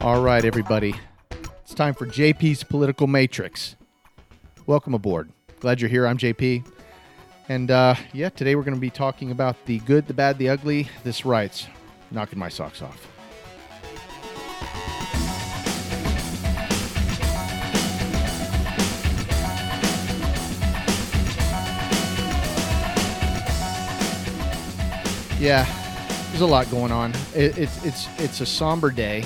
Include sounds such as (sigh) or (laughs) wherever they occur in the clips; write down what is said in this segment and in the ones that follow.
All right, everybody. It's time for JP's Political Matrix. Welcome aboard. Glad you're here. I'm JP. And uh, yeah, today we're going to be talking about the good, the bad, the ugly. This writes, knocking my socks off. Yeah, there's a lot going on. It, it's it's it's a somber day.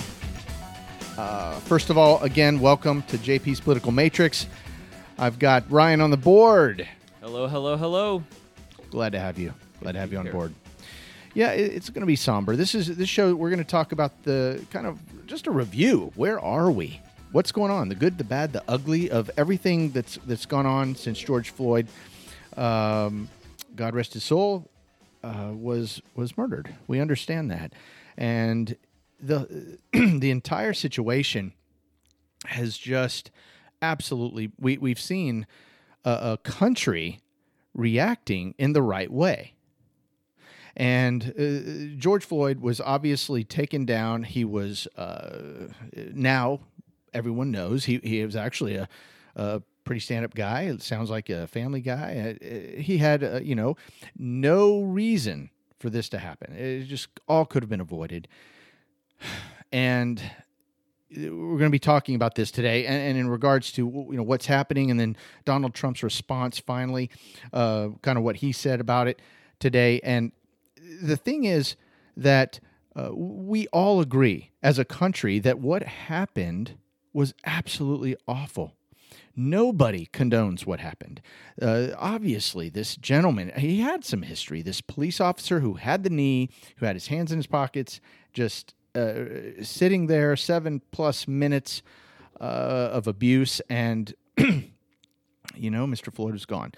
Uh, first of all, again, welcome to JP's Political Matrix. I've got Ryan on the board. Hello, hello, hello. Glad to have you. Glad to have you on here. board. Yeah, it- it's going to be somber. This is this show. We're going to talk about the kind of just a review. Where are we? What's going on? The good, the bad, the ugly of everything that's that's gone on since George Floyd, um, God rest his soul, uh, was was murdered. We understand that, and the (clears throat) the entire situation has just absolutely we we've seen a, a country reacting in the right way. And uh, George Floyd was obviously taken down. He was uh, now everyone knows he he was actually a, a pretty stand up guy. It sounds like a family guy. Uh, he had uh, you know no reason for this to happen. It just all could have been avoided. (sighs) And we're going to be talking about this today, and, and in regards to you know what's happening, and then Donald Trump's response finally, uh, kind of what he said about it today. And the thing is that uh, we all agree as a country that what happened was absolutely awful. Nobody condones what happened. Uh, obviously, this gentleman, he had some history. This police officer who had the knee, who had his hands in his pockets, just uh, sitting there seven plus minutes uh, of abuse, and, (clears throat) you know, Mr. Floyd was gone.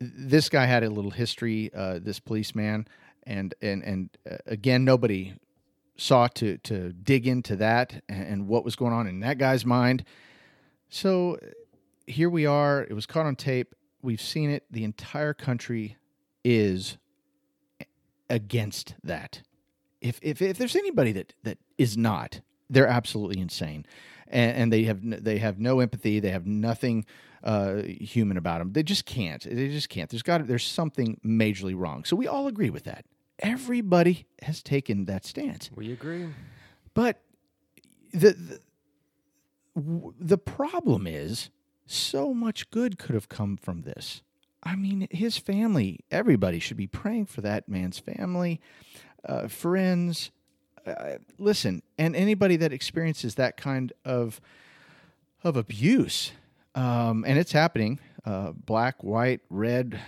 This guy had a little history, uh, this policeman, and, and, and uh, again, nobody sought to, to dig into that and, and what was going on in that guy's mind. So here we are. It was caught on tape. We've seen it. The entire country is against that. If if, if there's anybody that, that is not, they're absolutely insane, and, and they have they have no empathy. They have nothing uh, human about them. They just can't. They just can't. There's got there's something majorly wrong. So we all agree with that. Everybody has taken that stance. We agree. But the, the the problem is so much good could have come from this. I mean, his family, everybody should be praying for that man's family, uh, friends. Uh, listen, and anybody that experiences that kind of of abuse, um, and it's happening, uh, black, white, red.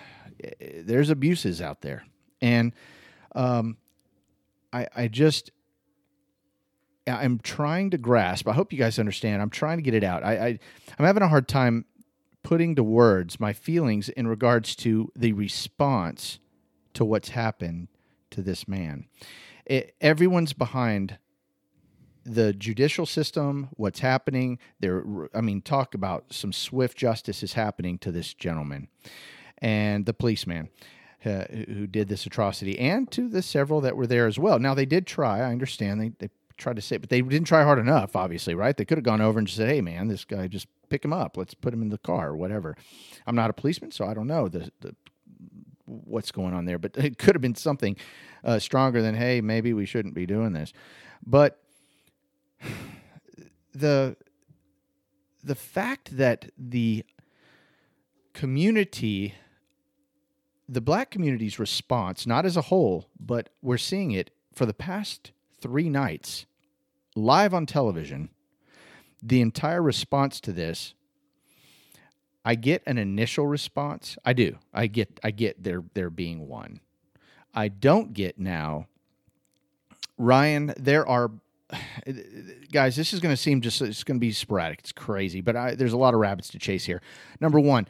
eh, There's abuses out there, and um, I, I just I'm trying to grasp. I hope you guys understand. I'm trying to get it out. I, I I'm having a hard time putting to words my feelings in regards to the response to what's happened to this man. It, everyone's behind the judicial system, what's happening. There, I mean, talk about some swift justice is happening to this gentleman and the policeman uh, who did this atrocity, and to the several that were there as well. Now they did try. I understand they they tried to say, but they didn't try hard enough. Obviously, right? They could have gone over and just said, "Hey, man, this guy just pick him up. Let's put him in the car or whatever." I'm not a policeman, so I don't know the the what's going on there, but (laughs) it could have been something uh, stronger than, "Hey, maybe we shouldn't be doing this," but (sighs) the the fact that the community the black community's response not as a whole but we're seeing it for the past 3 nights live on television the entire response to this I get an initial response. I do. I get I get there there being one. I don't get now Ryan, there are (sighs) guys, this is going to seem just it's going to be sporadic. It's crazy, but I, there's a lot of rabbits to chase here. Number 1,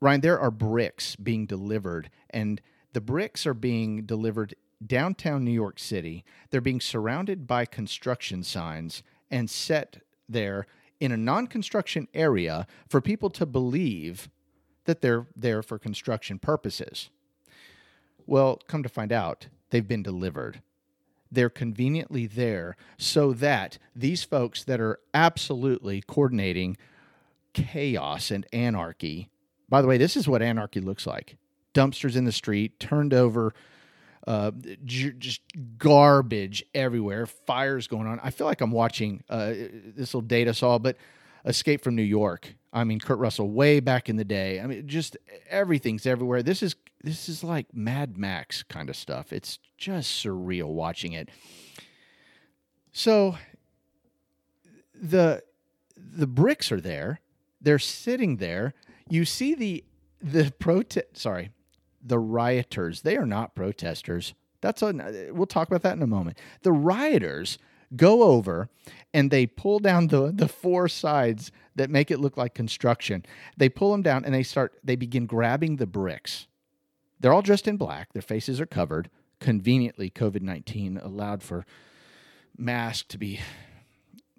Ryan, there are bricks being delivered and the bricks are being delivered downtown New York City. They're being surrounded by construction signs and set there in a non-construction area for people to believe that they're there for construction purposes. Well, come to find out, they've been delivered. they're conveniently there so that these folks that are absolutely coordinating chaos and anarchy. By the way, this is what anarchy looks like dumpsters in the street, turned over, uh, j- just garbage everywhere, fires going on. I feel like I'm watching uh, this will date us all, but Escape from New York. I mean, Kurt Russell way back in the day. I mean, just everything's everywhere. This is this is like Mad Max kind of stuff. It's just surreal watching it. So the the bricks are there. They're sitting there. You see the the protest. Sorry, the rioters. They are not protesters. That's a, we'll talk about that in a moment. The rioters go over and they pull down the the four sides that make it look like construction. They pull them down and they start they begin grabbing the bricks. They're all dressed in black. Their faces are covered. Conveniently, COVID nineteen allowed for masks to be,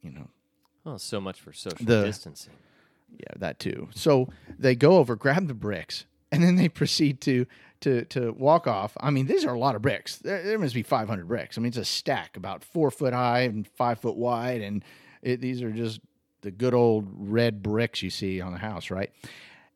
you know, Oh, so much for social The- distancing. yeah, that too. So they go over, grab the bricks, and then they proceed to to to walk off. I mean, these are a lot of bricks. There, there must be 500 bricks. I mean, it's a stack about four foot high and five foot wide, and it, these are just the good old red bricks you see on the house, right?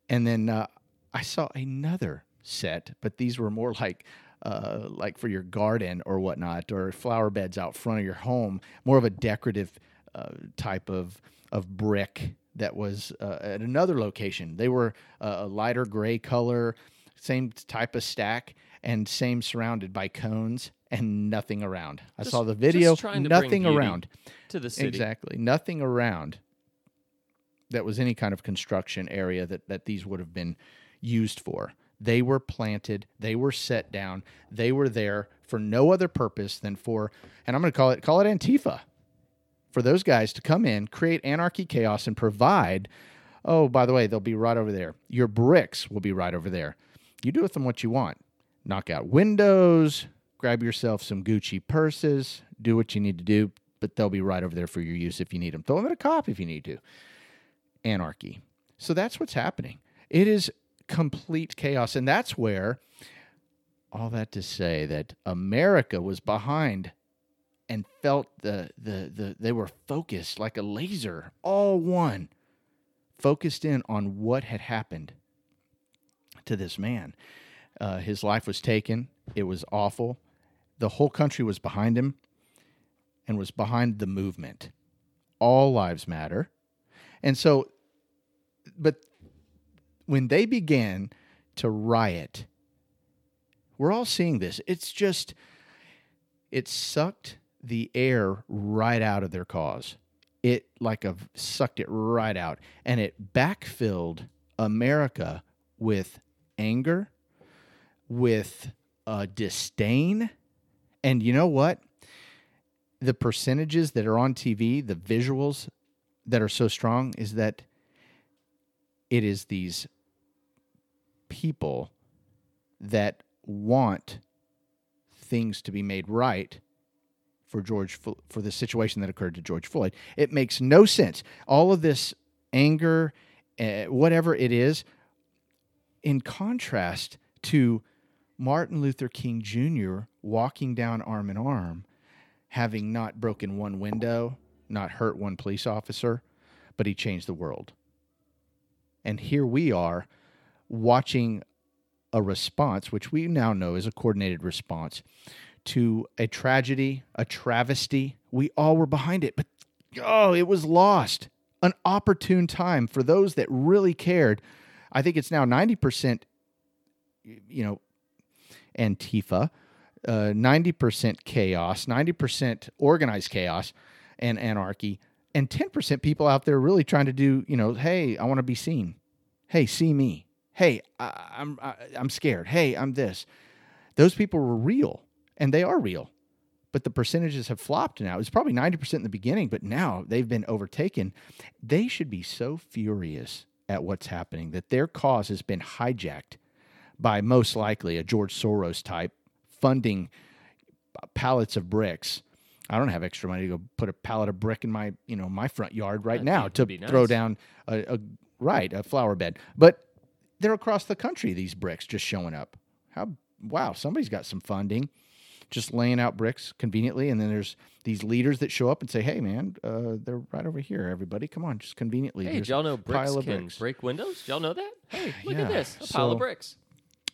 And then uh, I saw another set, but these were more like uh, like for your garden or whatnot, or flower beds out front of your home. More of a decorative uh, type of of brick that was uh, at another location. They were uh, a lighter gray color, same type of stack, and same surrounded by cones and nothing around. I Just- saw the video, trying to bring nothing around. To the city. Exactly. Nothing around that was any kind of construction area that, that these would have been used for. They were planted, they were set down, they were there for no other purpose than for, and I'm going to call it call it Antifa, for those guys to come in, create anarchy, chaos, and provide. Oh, by the way, they'll be right over there. Your bricks will be right over there. You do with them what you want. Knock out windows, grab yourself some Gucci purses, do what you need to do, but they'll be right over there for your use if you need them. Throw them at a cop if you need to. Anarchy. So that's what's happening. It is complete chaos. And that's where, all that to say, that America was behind and felt the, the, the they were focused like a laser, all one, focused in on what had happened to this man. Uh, his life was taken. It was awful. The whole country was behind him and was behind the movement. All lives matter. And so, but when they began to riot, we're all seeing this. It's just, it sucked the air right out of their cause. It like a sucked it right out, and it backfilled America with anger, with uh, disdain, and you know what? The percentages that are on TV, the visuals that are so strong, is that it is these people that want things to be made right for George for the situation that occurred to George Floyd. It makes no sense. All of this anger, uh, whatever it is, in contrast to Martin Luther King Jr. walking down arm in arm, having not broken one window, not hurt one police officer, but he changed the world. And here we are watching a response, which we now know is a coordinated response to a tragedy, a travesty. We all were behind it, but oh, it was lost. An opportune time for those that really cared. I think it's now 90%, you know, Antifa, uh, 90% chaos, 90% organized chaos and anarchy, and 10% people out there really trying to do, you know, hey, I want to be seen. Hey, see me. Hey, I, I'm I, I'm scared. Hey, I'm this. Those people were real, and they are real, but the percentages have flopped now. It's probably 90% in the beginning, but now they've been overtaken. They should be so furious at what's happening that their cause has been hijacked by most likely a George Soros type funding pallets of bricks. I don't have extra money to go put a pallet of brick in my, you know, my front yard right That'd now be- to be throw nice. down a, a right a flower bed. But they're across the country. These bricks just showing up. How wow! Somebody's got some funding. Just laying out bricks conveniently, and then there's these leaders that show up and say, "Hey, man, uh, they're right over here. Everybody, come on, just conveniently." Hey, y'all know bricks pile of can bricks." break windows? Y'all know that? (sighs) Hey, look Yeah, at this, a pile so- of bricks.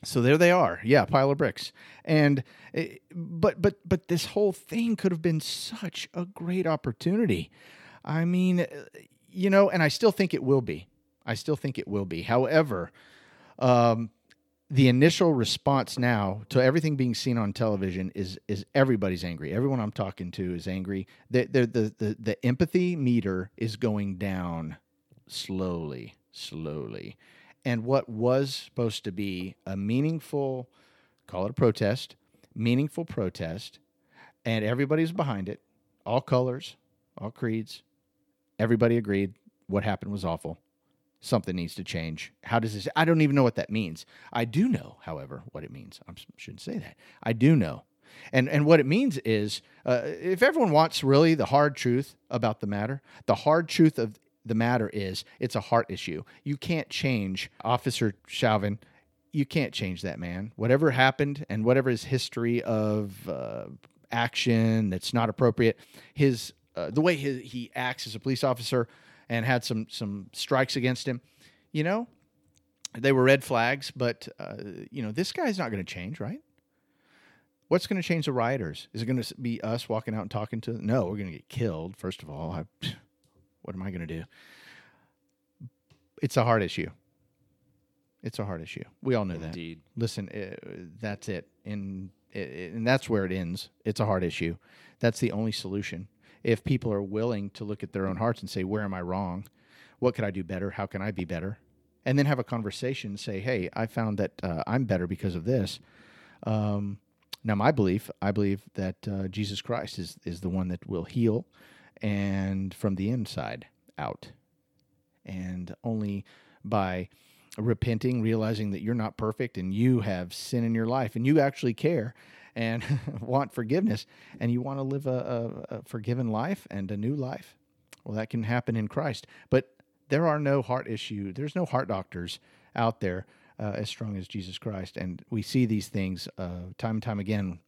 So there they are. Yeah, pile of bricks. And eh, but but but this whole thing could have been such a great opportunity. I mean, eh, you know, and I still think it will be. I still think it will be. However, um, the initial response now to everything being seen on television is is everybody's angry. Everyone I'm talking to is angry. The the the the, the empathy meter is going down slowly, slowly. And what was supposed to be a meaningful, call it a protest, meaningful protest, and everybody's behind it, all colors, all creeds, everybody agreed what happened was awful. Something needs to change. How does this? I don't even know what that means. I do know, however, what it means. I shouldn't say that. I do know. And, and what it means is uh, if everyone wants really the hard truth about the matter, the hard truth of the matter is it's a heart issue. You can't change Officer Chauvin. You can't change that man. Whatever happened and whatever his history of uh, action that's not appropriate, his uh, the way he, he acts as a police officer and had some some strikes against him, you know, they were red flags. But uh, you know, this guy's not going to change, right? What's going to change the rioters? Is it going to be us walking out and talking to? them? No, we're going to get killed. First of all, I, (sighs) what am I going to do? It's a hard issue. It's a hard issue. We all know that. Indeed. Listen, uh, that's it, and and that's where it ends. It's a hard issue. That's the only solution. If people are willing to look at their own hearts and say, "Where am I wrong? What could I do better? How can I be better?" and then have a conversation and say, "Hey, I found that uh, I'm better because of this." Um, now, my belief, I believe that uh, Jesus Christ is is the one that will heal, and from the inside out, and only by repenting, realizing that you're not perfect and you have sin in your life, and you actually care and (laughs) want forgiveness, and you want to live a, a, a forgiven life and a new life. Well, that can happen in Christ, but there are no heart issue. There's no heart doctors out there uh, as strong as Jesus Christ, and we see these things uh, time and time again.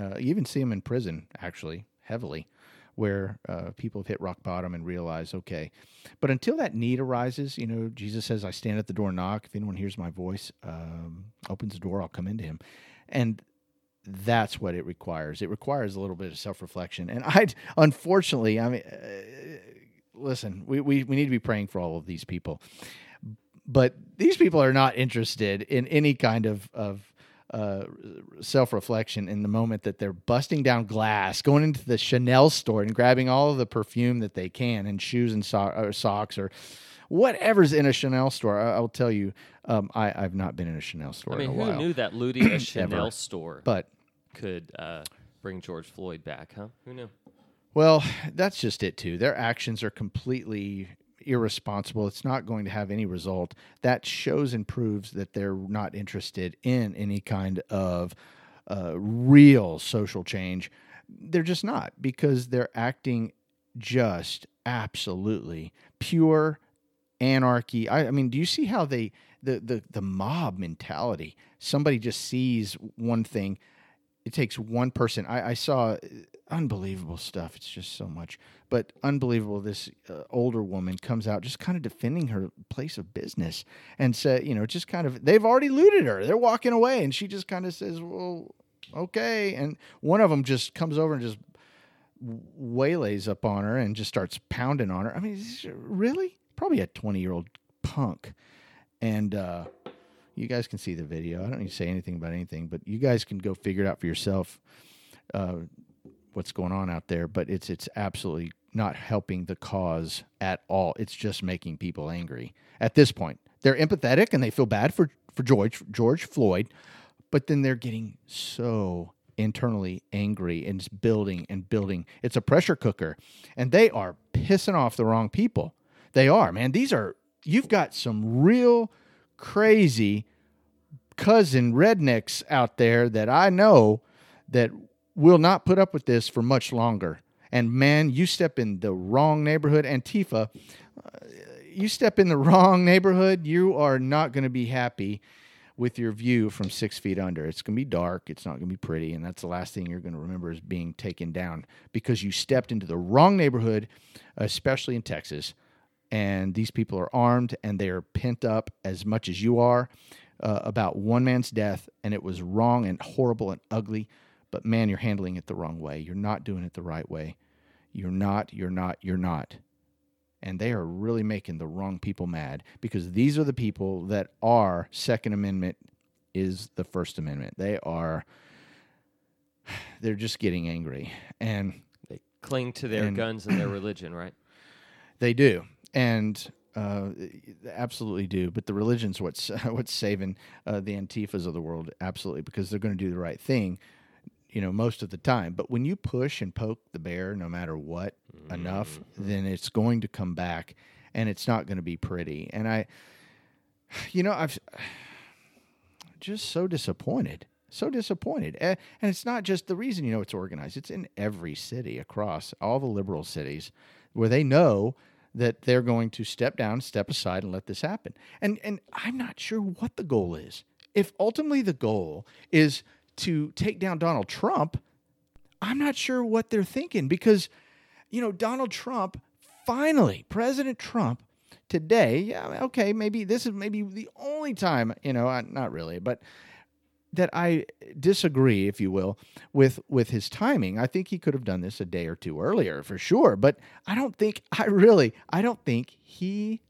Uh, you even see them in prison, actually, heavily, where uh, people have hit rock bottom and realize, okay. But until that need arises, you know, Jesus says, "I stand at the door knock. If anyone hears my voice, um, opens the door, I'll come into him," and that's what it requires. It requires a little bit of self reflection, and I, unfortunately, I mean. Uh, listen, we, we, we need to be praying for all of these people. But these people are not interested in any kind of, of uh, self reflection in the moment that they're busting down glass, going into the Chanel store and grabbing all of the perfume that they can and shoes and so- or socks or whatever's in a Chanel store. I, will tell you, um, I, I've not been in a Chanel store I mean, in a who while. knew that looting (clears throat) a Chanel store But could uh, bring George Floyd back, huh? Who knew? Well, that's just it too. Their actions are completely irresponsible. It's not going to have any result. That shows and proves that they're not interested in any kind of uh, real social change. They're just not because they're acting just absolutely pure anarchy. I, I mean, do you see how they the the the mob mentality? Somebody just sees one thing. It takes one person. I, I saw unbelievable stuff. It's just so much, but unbelievable. This uh, older woman comes out just kind of defending her place of business and said, you know, just kind of they've already looted her. They're walking away, and she just kind of says, "Well, okay." And one of them just comes over and just waylays up on her and just starts pounding on her. I mean, really? Probably a 20 year old punk. And uh, you guys can see the video. I don't need to say anything about anything, but you guys can go figure it out for yourself uh, what's going on out there. But it's it's absolutely not helping the cause at all. It's just making people angry at this point. They're empathetic and they feel bad for, for George George Floyd, but then they're getting so internally angry and it's building and building. It's a pressure cooker, and they are pissing off the wrong people. They are, man. These are you've got some real crazy cousin rednecks out there that I know that will not put up with this for much longer. And man, you step in the wrong neighborhood, Antifa, uh, you step in the (laughs) wrong neighborhood, you are not going to be happy with your view from six feet under. It's going to be dark. It's not going to be pretty. And that's the last thing you're going to remember is being taken down because you stepped into the wrong neighborhood, especially in Texas. And these people are armed and they are pent up as much as you are uh, about one man's death. And it was wrong and horrible and ugly. But man, you're handling it the wrong way. You're not doing it the right way. You're not, you're not, you're not and they are really making the wrong people mad because these are the people that are Second Amendment is the First Amendment. They are (sighs) they're just getting angry and They cling to their And- guns and their religion, right? they do and uh, they absolutely do. But the religion's what's (laughs) what's saving uh, the antifas of the world absolutely because they're going to do the right thing. You know, most of the time. But when you push and poke the bear, no matter what, enough, then it's going to come back, and it's not going to be pretty. And I, you know, I've just so disappointed, so disappointed. And it's not just the reason you know it's organized; it's in every city across all the liberal cities where they know that they're going to step down, step aside, and let this happen. And and I'm not sure what the goal is. If ultimately the goal is to take down Donald Trump, I'm not sure what they're thinking because, you know, Donald Trump finally, President Trump today, yeah, okay, maybe this is maybe the only time, you know, not really, but that I disagree, if you will, with with his timing. I think he could have done this a day or two earlier for sure, but I don't think (laughs) I really I don't think he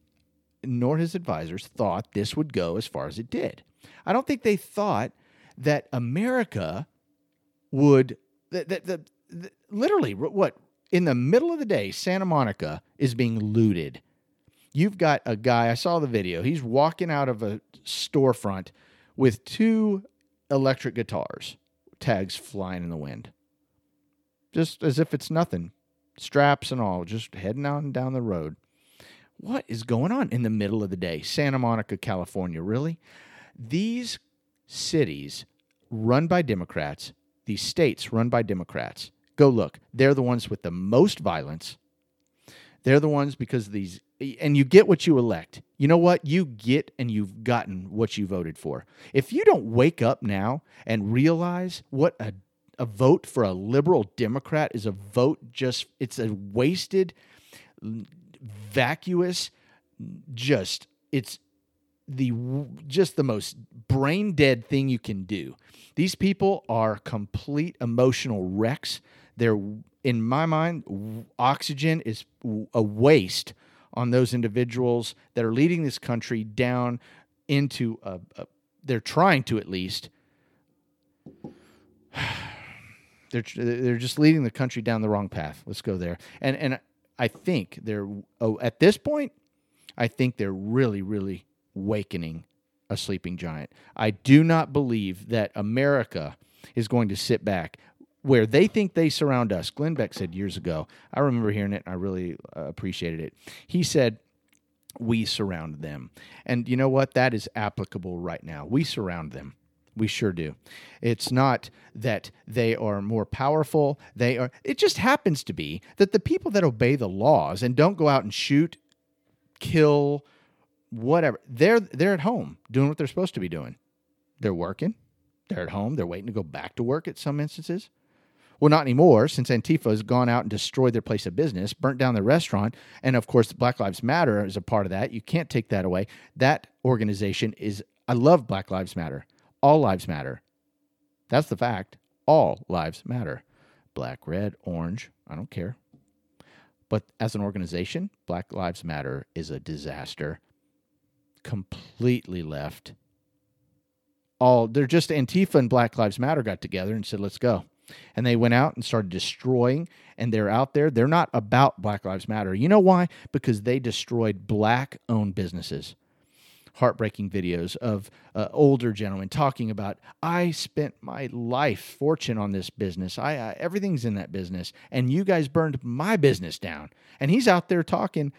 nor his advisors thought this would go as far as it did. I don't think they thought that America would that that, that, that literally what in the middle of the day Santa Monica is being looted. You've got a guy, I saw the video. He's walking out of a storefront with two electric guitars, tags flying in the wind. Just as if it's nothing. Straps and all, just heading on down the road. What is going on in the middle of the day? Santa Monica, California, really? These cities run by Democrats, these states run by Democrats. Go look. They're the ones with the most violence. They're the ones because these, and you get what you elect. You know what? You get and you've gotten what you voted for. If you don't wake up now and realize what a, a vote for a liberal Democrat is a vote just, it's a wasted, vacuous, just, it's the just the most brain dead thing you can do. These people are complete emotional wrecks. They're in my mind oxygen is a waste on those individuals that are leading this country down into a, a they're trying to at least (sighs) they're they're just leading the country down the wrong path. Let's go there. And and I think they're oh, at this point I think they're really really wakening a sleeping giant. I do not believe that America is going to sit back where they think they surround us. Glenn Beck said years ago, I remember hearing it and I really uh, appreciated it. He said, We surround them. And you know what? That is applicable right now. We surround them. We sure do. It's not that they are more powerful. They are, it just happens to be that the people that obey the laws and don't go out and shoot, kill, whatever. They're they're at home doing what they're supposed to be doing. They're working. They're at home. They're waiting to go back to work at some instances. Well, not anymore, since Antifa has gone out and destroyed their place of business, burnt down their restaurant, and of course, Black Lives Matter is a part of that. You can't take that away. That organization is. I love Black Lives Matter. All lives matter. That's the fact. All lives matter. Black, red, orange. I don't care. But as an organization, Black Lives Matter is a disaster completely left. All they're just Antifa and Black Lives Matter got together and said, "Let's go." And they went out and started destroying and they're out there. They're not about Black Lives Matter. You know why? Because they destroyed black owned businesses. Heartbreaking videos of uh, older gentlemen talking about, I spent my life fortune on this business. I uh, everything's in that business, and you guys burned my business down. And he's out there talking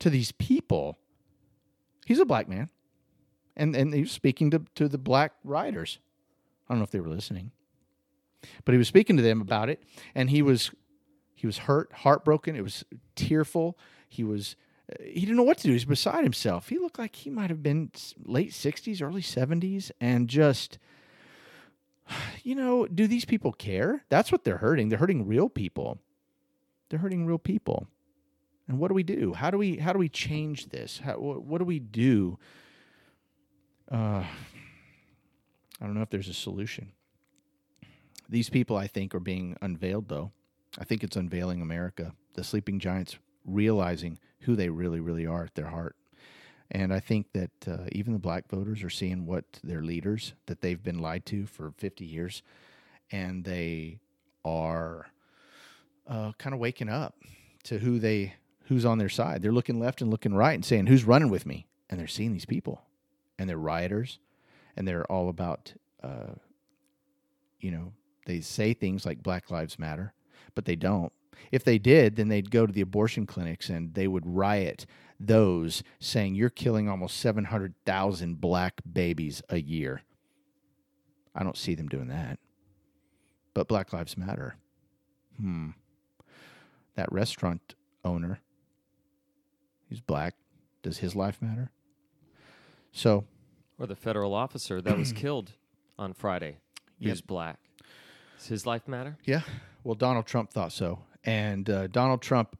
to these people He's a black man. And and he was speaking to, to the black rioters. I don't know if they were listening. But he was speaking to them about it and he was he was hurt, heartbroken, it was tearful. He was he didn't know what to do. He's beside himself. He looked like he might have been late 60s, early 70s, and just, (sighs) you know, do these people care? That's what they're hurting. They're hurting real people. They're hurting real people. And what do we do? How do we how do we change this? How, what, what do we do? Uh, I don't know if there's a solution. These people, I think, are being unveiled, though. I think it's unveiling America. The sleeping giants realizing who they really, really are at their heart. And I think that uh, even the black voters are seeing what their leaders that they've been lied to for 50 years, and they are uh, kind of waking up to who they who's on their side. They're looking left and looking right and saying, "Who's running with me?" And they're seeing these people, and they're rioters, and they're all about, uh, you know, they say things like Black Lives Matter, but they don't. If they did, then they'd go to the abortion clinics and they would riot those saying you're killing almost 700,000 black babies a year. I don't see them doing that. But Black Lives Matter. Hmm. That restaurant owner, he's black. Does his life matter? So, Or the federal officer that was killed on Friday. He Yeah. was black. Does his life matter? Yeah. Well, Donald Trump thought so, and uh, Donald Trump,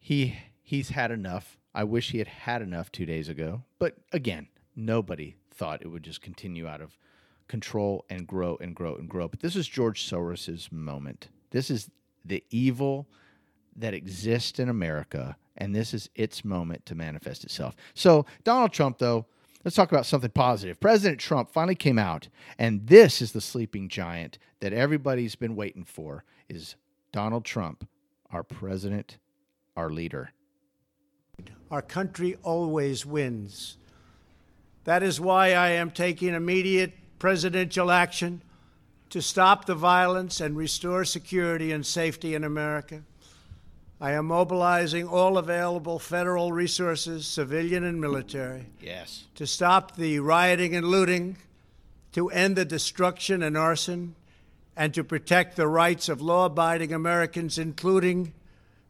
he he's had enough. I wish he had had enough two days ago, but again, nobody thought it would just continue out of control and grow and grow and grow. But this is George Soros's moment. This is the evil that exists in America, and this is its moment to manifest itself. So, Donald Trump, though, let's talk about something positive. President Trump finally came out, and this is the sleeping giant that everybody's been waiting for is Donald Trump, our president, our leader. Our country always wins. That is why I am taking immediate presidential action to stop the violence and restore security and safety in America. I am mobilizing all available federal resources, civilian and military, Yes. to stop the rioting and looting, to end the destruction and arson, and to protect the rights of law abiding Americans, including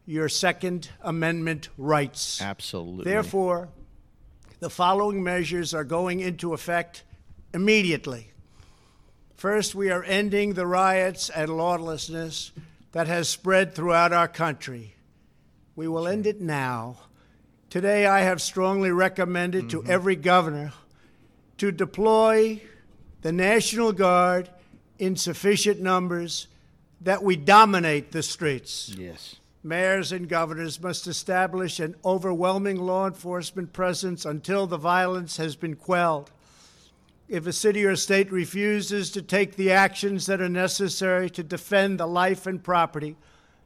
your Second Amendment rights. Absolutely. Therefore, the following measures are going into effect immediately. First, we are ending the riots and lawlessness that has spread throughout our country. We will end it now. Today, I have strongly recommended to mm-hmm. every governor to deploy the National Guard in sufficient numbers that we dominate the streets. yes. Mayors and governors must establish an overwhelming law enforcement presence until the violence has been quelled. If a city or state refuses to take the actions that are necessary to defend the life and property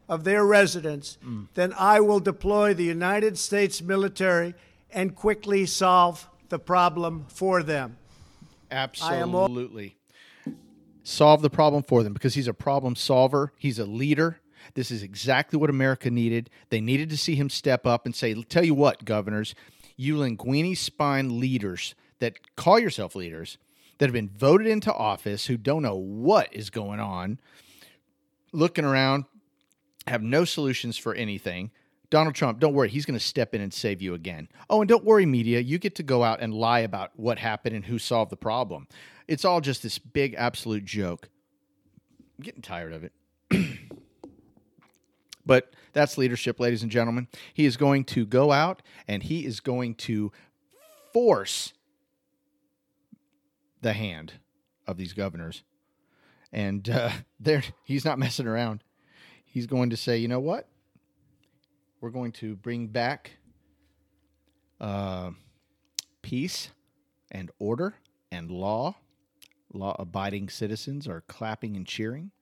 of their residents, then I will deploy the United States military and quickly solve the problem for them. Absolutely. Solve the problem for them because he's a problem solver. He's a leader. This is exactly what America needed. They needed to see him step up and say, Tell you what, governors, you linguini spine leaders that call yourself leaders, that have been voted into office, who don't know what is going on, looking around, have no solutions for anything. Donald Trump, don't worry, he's going to step in and save you again. Oh, and don't worry, media, you get to go out and lie about what happened and who solved the problem. It's all just this big absolute joke. I'm getting tired of it. (clears throat) but that's leadership, ladies and gentlemen. He is going to go out and he is going to force the hand of these governors. And uh, (laughs) he's not messing around. He's going to say, you know what? We're going to bring back uh, peace and order and law. Law abiding citizens are clapping and cheering.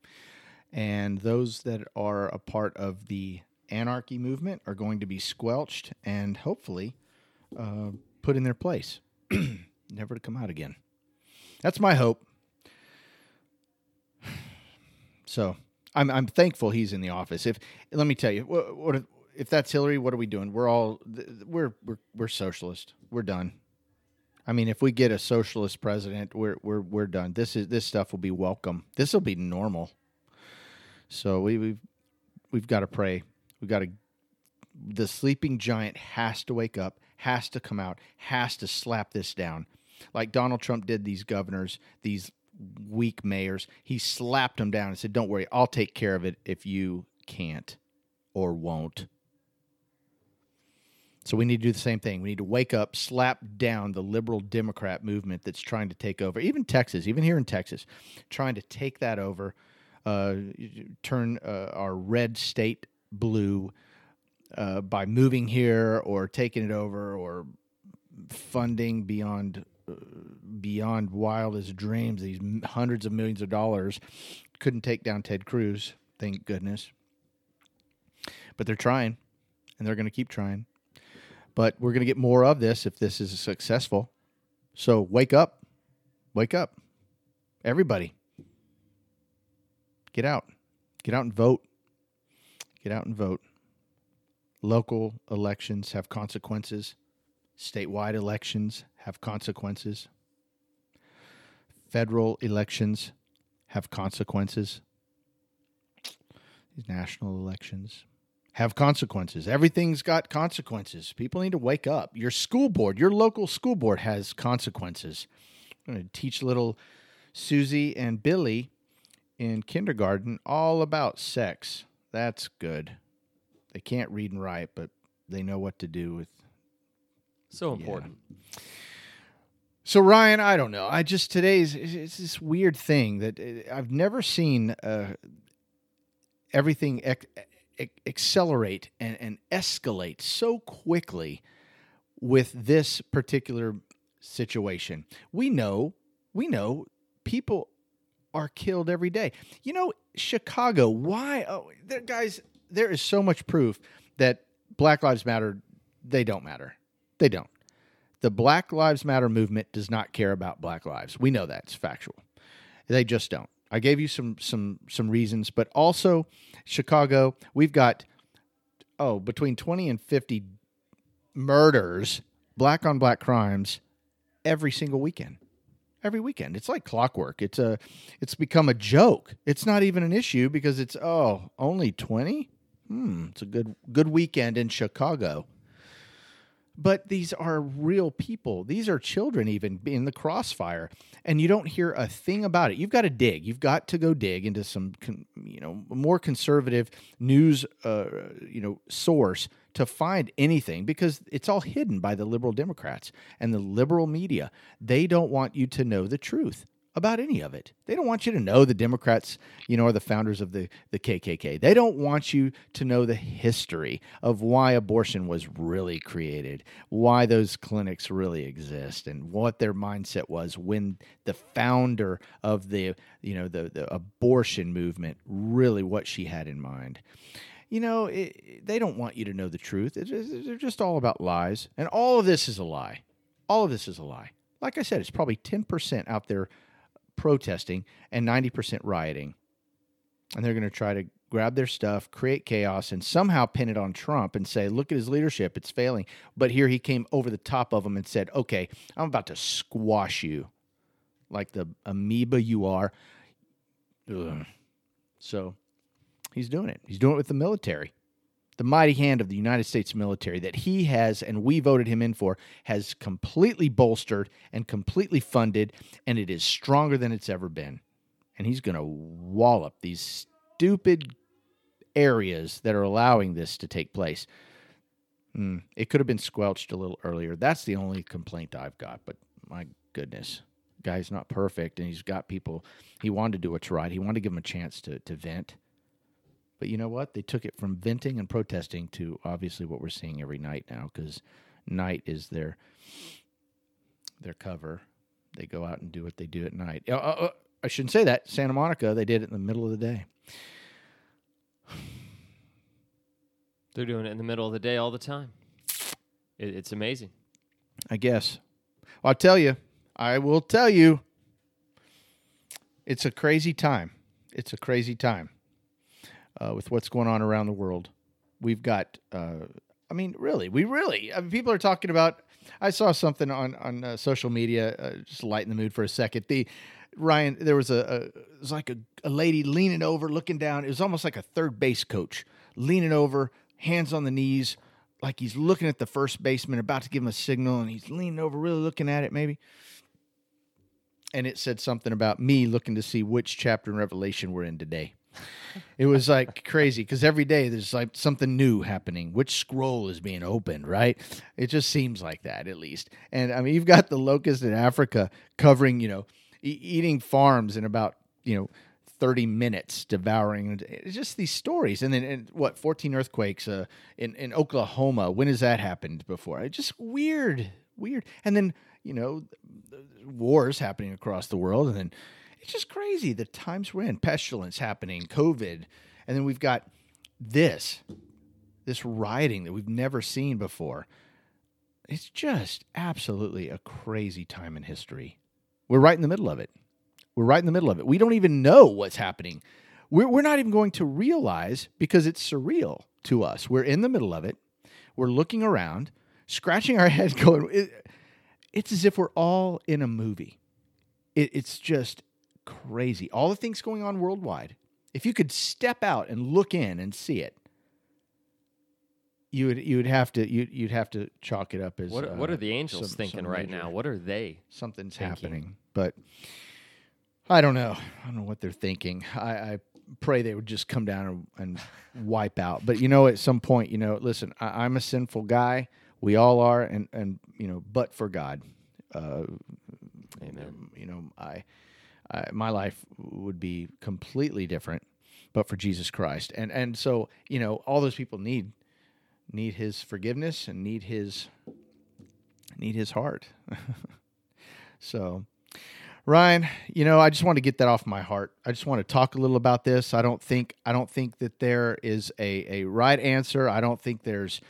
And those that are a part of the anarchy movement are going to be squelched and hopefully uh, put in their place, (clears throat) never to come out again. That's my hope. (sighs) So I'm I'm thankful he's in the office. If let me tell you, what, what if that's Hillary? What are we doing? We're all we're we're we're socialist. We're done. I mean, if we get a socialist president, we're we're we're done. This is this stuff will be welcome. This will be normal. So we we've we've got to pray. We've got to the sleeping giant has to wake up, has to come out, has to slap this down. Like Donald Trump did these governors, these weak mayors. He slapped them down and said, Don't worry, I'll take care of it if you can't or won't. So we need to do the same thing. We need to wake up, slap down the liberal Democrat movement that's trying to take over, even Texas, even here in Texas, trying to take that over, uh, turn uh, our red state blue uh, by moving here or taking it over or funding beyond beyond wildest dreams. These hundreds of millions of dollars couldn't take down Ted Cruz, thank goodness. But they're trying, and they're going to keep trying. But we're going to get more of this if this is successful. So wake up. Wake up. Everybody. Get out. Get out and vote. Get out and vote. Local elections have consequences. Statewide elections have consequences. Federal elections have consequences. These national elections have consequences. Everything's got consequences. People need to wake up. Your school board, your local school board has consequences. I'm going to teach little Susie and Billy in kindergarten all about sex. That's good. They can't read and write, but they know what to do with. So important. So Ryan, I don't know. I just today's it's this weird thing that uh, I've never seen uh, everything ec- accelerate and, and escalate so quickly with this particular situation. We know, we know people are killed every day. You know, Chicago, why? Oh, there, guys, there is so much proof that Black Lives Matter, they don't matter. They don't. The Black Lives Matter movement does not care about black lives. We know that. It's factual. They just don't. I gave you some some some reasons, but also Chicago, we've got oh, between 20 and 50 murders, black on black crimes every single weekend. Every weekend. It's like clockwork. It's a it's become a joke. It's not even an issue because it's oh, only 20? Hmm, it's a good good weekend in Chicago but these are real people. These are children, even in the crossfire, and you don't hear a thing about it. You've got to dig. You've got to go dig into some, you know, more conservative news, uh, you know, source to find anything because it's all hidden by the liberal Democrats and the liberal media. They don't want you to know the truth about any of it. They don't want you to know the Democrats, you know, are the founders of the, the KKK. They don't want you to know the history of why abortion was really created, why those clinics really exist, and what their mindset was when the founder of the, you know, the, the abortion movement, really what she had in mind. You know, it, they don't want you to know the truth. They're just all about lies. And all of this is a lie. All of this is a lie. Like I said, it's probably 10% out there protesting and 90% rioting. And they're going to try to grab their stuff, create chaos, and somehow pin it on Trump and say, look at his leadership, it's failing. But here he came over the top of them and said, okay, I'm about to squash you like the amoeba you are. Ugh. So he's doing it. He's doing it with the military the mighty hand of the United States military that he has and we voted him in for has completely bolstered and completely funded, and it is stronger than it's ever been. And he's going to wallop these stupid areas that are allowing this to take place. Mm, it could have been squelched a little earlier. That's the only complaint I've got, but my goodness. Guy's not perfect, and he's got people. He wanted to do what's right. He wanted to give him a chance to, to vent but you know what? They took it from venting and protesting to obviously what we're seeing every night now because night is their their cover. They go out and do what they do at night. Uh, uh, I shouldn't say that. Santa Monica, they did it in the middle of the day. They're doing it in the middle of the day all the time. It, it's amazing. I guess. Well, I'll tell you. I will tell you. It's a crazy time. It's a crazy time uh, with what's going on around the world. We've got, uh, I mean, really, we really, I mean, people are talking about. I saw something on on uh, social media, uh, just lighten the mood for a second. The Ryan, there was a, a it was like a, a lady leaning over, looking down. It was almost like a third base coach leaning over, hands on the knees, like he's looking at the first baseman, about to give him a signal, and he's leaning over, really looking at it, maybe. And it said something about me looking to see which chapter in Revelation we're in today. It was like crazy because every day there's like something new happening. Which scroll is being opened, right? It just seems like that, at least. And I mean, you've got the locust in Africa covering, you know, e- eating farms in about, you know, 30 minutes devouring it's just these stories and then and what 14 earthquakes uh, in, in oklahoma when has that happened before it's just weird weird and then you know wars happening across the world and then it's just crazy the times we're in pestilence happening covid and then we've got this this rioting that we've never seen before it's just absolutely a crazy time in history we're right in the middle of it we're right in the middle of it. We don't even know what's happening. We're, we're not even going to realize because it's surreal to us. We're in the middle of it. We're looking around, scratching our (laughs) heads, going, it, it's as if we're all in a movie. It, it's just crazy. All the things going on worldwide. If you could step out and look in and see it, you would you would have to you you'd have to chalk it up as What, uh, what are the angels some- thinking some right now? What are they? something's thinking? happening. But I don't know. I don't know what they're thinking. I, I pray they would just come down and, and (laughs) wipe out. But you know, at some point, you know, listen, I, I'm a sinful guy. We all are, and and you know, but for God, uh, Amen. you know, I, I my life would be completely different, but for Jesus Christ. And and so you know, all those people need need His forgiveness and need His need His heart. (laughs) so. Ryan, you know, I just want to get that off my heart. I just want to talk a little about this. I don't think I don't think that there is a, a right answer. I don't think there's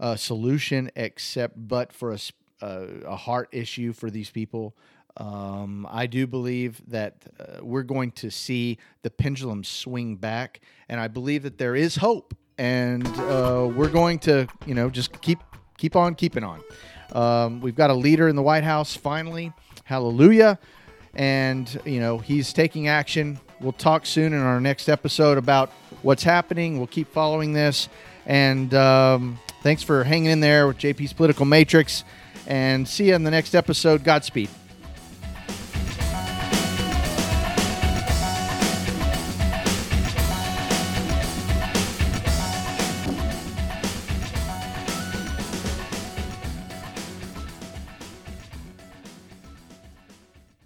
a solution except but for a a heart issue for these people. Um, I do believe that uh, we're going to see the pendulum swing back, and I believe that there is hope, and uh, we're going to, you know, just keep keep on keeping on. Um, we've got a leader in the White House finally. Hallelujah. And you know he's taking action. We'll talk soon in our next episode about what's happening. We'll keep following this. And um, thanks for hanging in there with jp's political matrix. And see you in the next episode. Godspeed